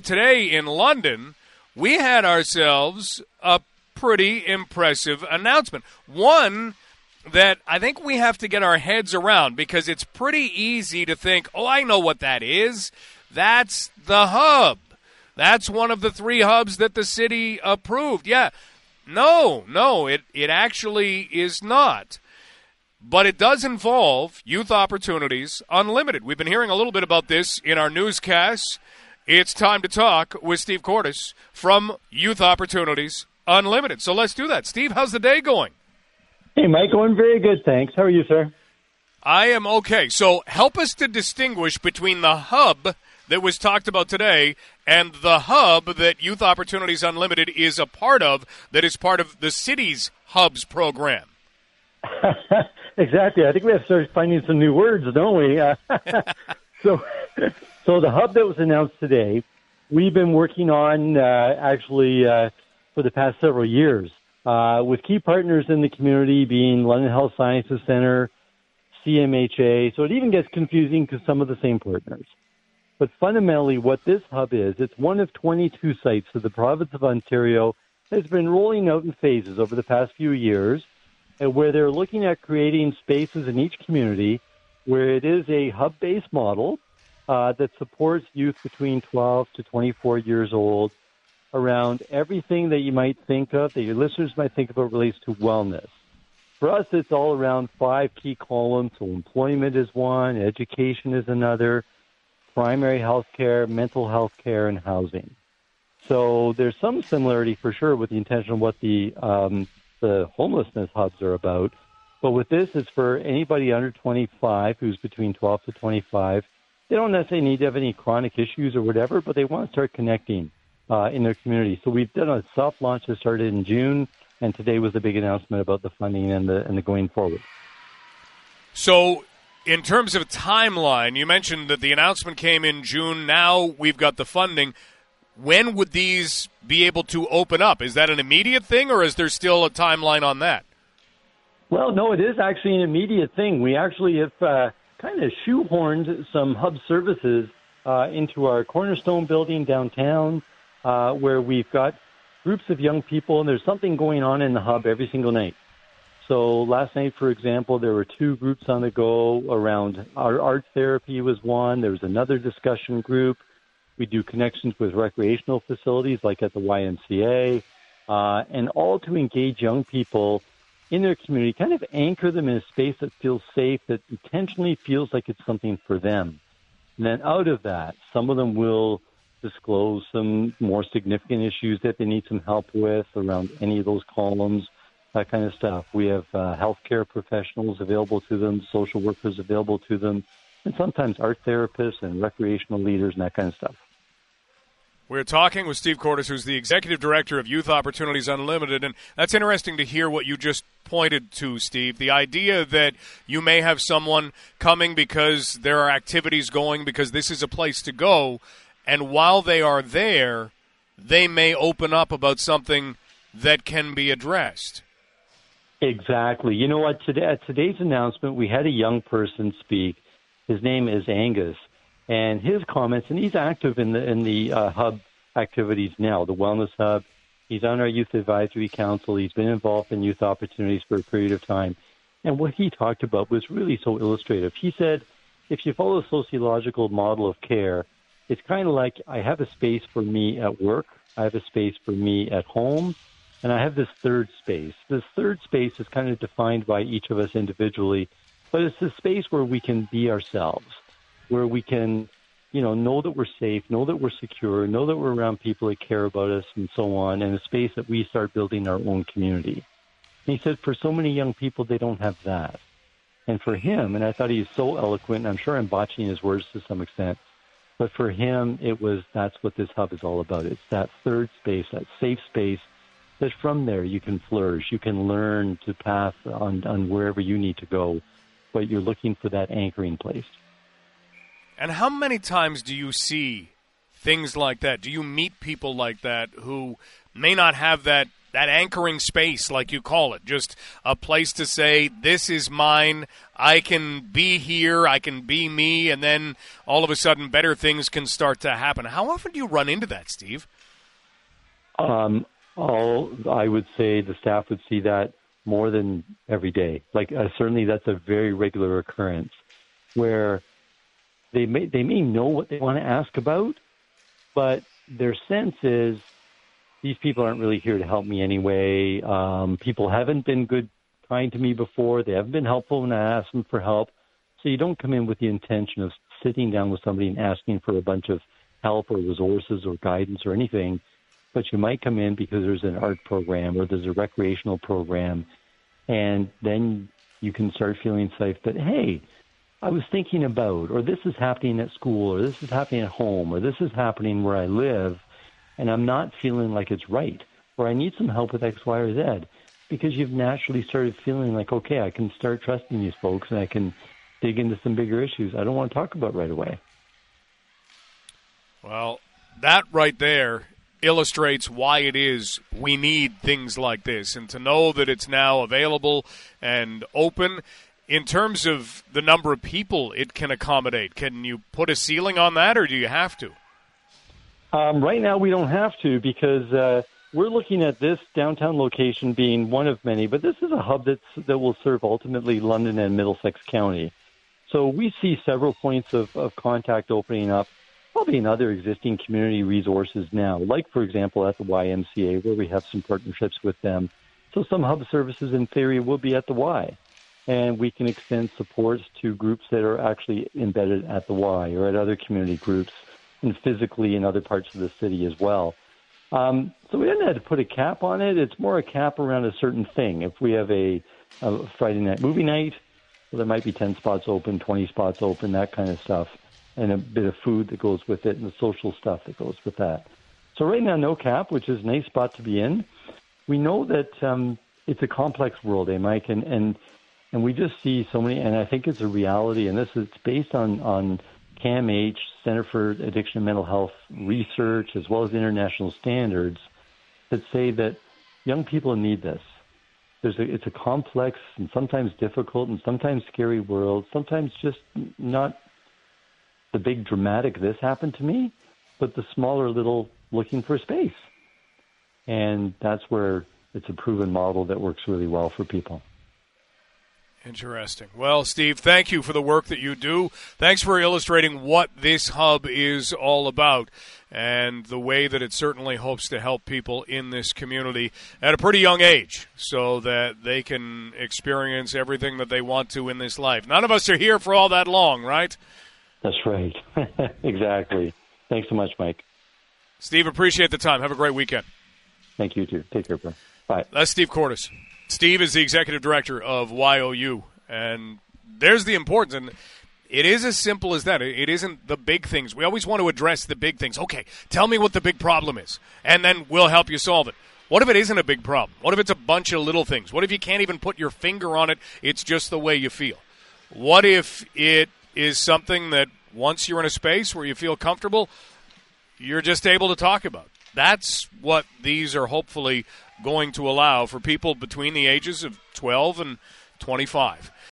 today in London, we had ourselves a pretty impressive announcement. One that I think we have to get our heads around because it's pretty easy to think, oh, I know what that is. That's the hub. That's one of the three hubs that the city approved. Yeah. No, no, it, it actually is not. But it does involve Youth Opportunities Unlimited. We've been hearing a little bit about this in our newscasts. It's time to talk with Steve Cordes from Youth Opportunities Unlimited. So let's do that. Steve, how's the day going? Hey, Mike, going very good, thanks. How are you, sir? I am okay. So help us to distinguish between the hub that was talked about today and the hub that Youth Opportunities Unlimited is a part of, that is part of the city's hubs program. exactly. I think we have to start finding some new words, don't we? Uh, so, so the hub that was announced today, we've been working on uh, actually uh, for the past several years uh, with key partners in the community being London Health Sciences Center, CMHA. So it even gets confusing because some of the same partners. But fundamentally, what this hub is, it's one of 22 sites that the province of Ontario has been rolling out in phases over the past few years, and where they're looking at creating spaces in each community where it is a hub-based model uh, that supports youth between 12 to 24 years old around everything that you might think of, that your listeners might think about relates to wellness. For us, it's all around five key columns. So employment is one, education is another, primary health care, mental health care, and housing. So there's some similarity for sure with the intention of what the um, the homelessness hubs are about. But with this, it's for anybody under 25 who's between 12 to 25. They don't necessarily need to have any chronic issues or whatever, but they want to start connecting uh, in their community. So we've done a soft launch that started in June, and today was the big announcement about the funding and the and the going forward. So in terms of timeline, you mentioned that the announcement came in June. Now we've got the funding. When would these be able to open up? Is that an immediate thing, or is there still a timeline on that? Well, no, it is actually an immediate thing. We actually have uh, kind of shoehorned some hub services uh, into our Cornerstone building downtown, uh, where we've got groups of young people, and there's something going on in the hub every single night. So last night, for example, there were two groups on the go around our art therapy was one. There was another discussion group. We do connections with recreational facilities like at the YMCA, uh, and all to engage young people in their community, kind of anchor them in a space that feels safe, that intentionally feels like it's something for them. And then out of that, some of them will disclose some more significant issues that they need some help with around any of those columns that kind of stuff. We have uh, healthcare professionals available to them, social workers available to them, and sometimes art therapists and recreational leaders and that kind of stuff. We're talking with Steve Cordes, who's the executive director of Youth Opportunities Unlimited, and that's interesting to hear what you just pointed to, Steve. The idea that you may have someone coming because there are activities going, because this is a place to go, and while they are there, they may open up about something that can be addressed. Exactly. You know what? Today, at today's announcement, we had a young person speak. His name is Angus, and his comments, and he's active in the in the uh, hub activities now, the Wellness Hub. He's on our Youth Advisory Council. He's been involved in youth opportunities for a period of time. And what he talked about was really so illustrative. He said, if you follow a sociological model of care, it's kind of like I have a space for me at work, I have a space for me at home, and I have this third space. This third space is kind of defined by each of us individually, but it's a space where we can be ourselves, where we can, you know, know that we're safe, know that we're secure, know that we're around people that care about us and so on, and a space that we start building our own community. And he said, for so many young people, they don't have that. And for him, and I thought he was so eloquent, and I'm sure I'm botching his words to some extent, but for him, it was that's what this hub is all about. It's that third space, that safe space that from there you can flourish. You can learn to path on, on wherever you need to go, but you're looking for that anchoring place. And how many times do you see things like that? Do you meet people like that who may not have that that anchoring space, like you call it, just a place to say, "This is mine. I can be here. I can be me," and then all of a sudden, better things can start to happen. How often do you run into that, Steve? Um, all I would say the staff would see that more than every day. Like uh, certainly, that's a very regular occurrence where they may they may know what they want to ask about, but their sense is these people aren't really here to help me anyway. Um, people haven't been good, kind to me before. They haven't been helpful when I ask them for help. So you don't come in with the intention of sitting down with somebody and asking for a bunch of help or resources or guidance or anything, but you might come in because there's an art program or there's a recreational program, and then you can start feeling safe that hey, I was thinking about, or this is happening at school, or this is happening at home, or this is happening where I live, and I'm not feeling like it's right, or I need some help with X, Y, or Z, because you've naturally started feeling like, okay, I can start trusting these folks and I can dig into some bigger issues I don't want to talk about right away. Well, that right there illustrates why it is we need things like this and to know that it's now available and open in terms of the number of people it can accommodate, can you put a ceiling on that, or do you have to? Um, right now, we don't have to because uh, we're looking at this downtown location being one of many. But this is a hub that's, that will serve ultimately London and Middlesex County. So we see several points of, of contact opening up, probably in other existing community resources now, like for example at the YMCA, where we have some partnerships with them. So some hub services, in theory, will be at the Y and we can extend supports to groups that are actually embedded at the Y or at other community groups and physically in other parts of the city as well. Um, so we didn't have to put a cap on it. It's more a cap around a certain thing. If we have a, a Friday night movie night, well, there might be 10 spots open, 20 spots open, that kind of stuff, and a bit of food that goes with it and the social stuff that goes with that. So right now, no cap, which is a nice spot to be in. We know that um, it's a complex world, eh, Mike? And, and and we just see so many. And I think it's a reality, and this is based on on CAMH, Center for Addiction and Mental Health research, as well as international standards, that say that young people need this. There's a, it's a complex and sometimes difficult and sometimes scary world. Sometimes just not the big dramatic. This happened to me, but the smaller little looking for space, and that's where it's a proven model that works really well for people. Interesting. Well, Steve, thank you for the work that you do. Thanks for illustrating what this hub is all about and the way that it certainly hopes to help people in this community at a pretty young age so that they can experience everything that they want to in this life. None of us are here for all that long, right? That's right. exactly. Thanks so much, Mike. Steve, appreciate the time. Have a great weekend. Thank you, too. Take care, bro. Bye. That's Steve Cordes. Steve is the executive director of YOU, and there's the importance. And it is as simple as that. It isn't the big things. We always want to address the big things. Okay, tell me what the big problem is, and then we'll help you solve it. What if it isn't a big problem? What if it's a bunch of little things? What if you can't even put your finger on it? It's just the way you feel. What if it is something that once you're in a space where you feel comfortable, you're just able to talk about? That's what these are hopefully going to allow for people between the ages of 12 and 25.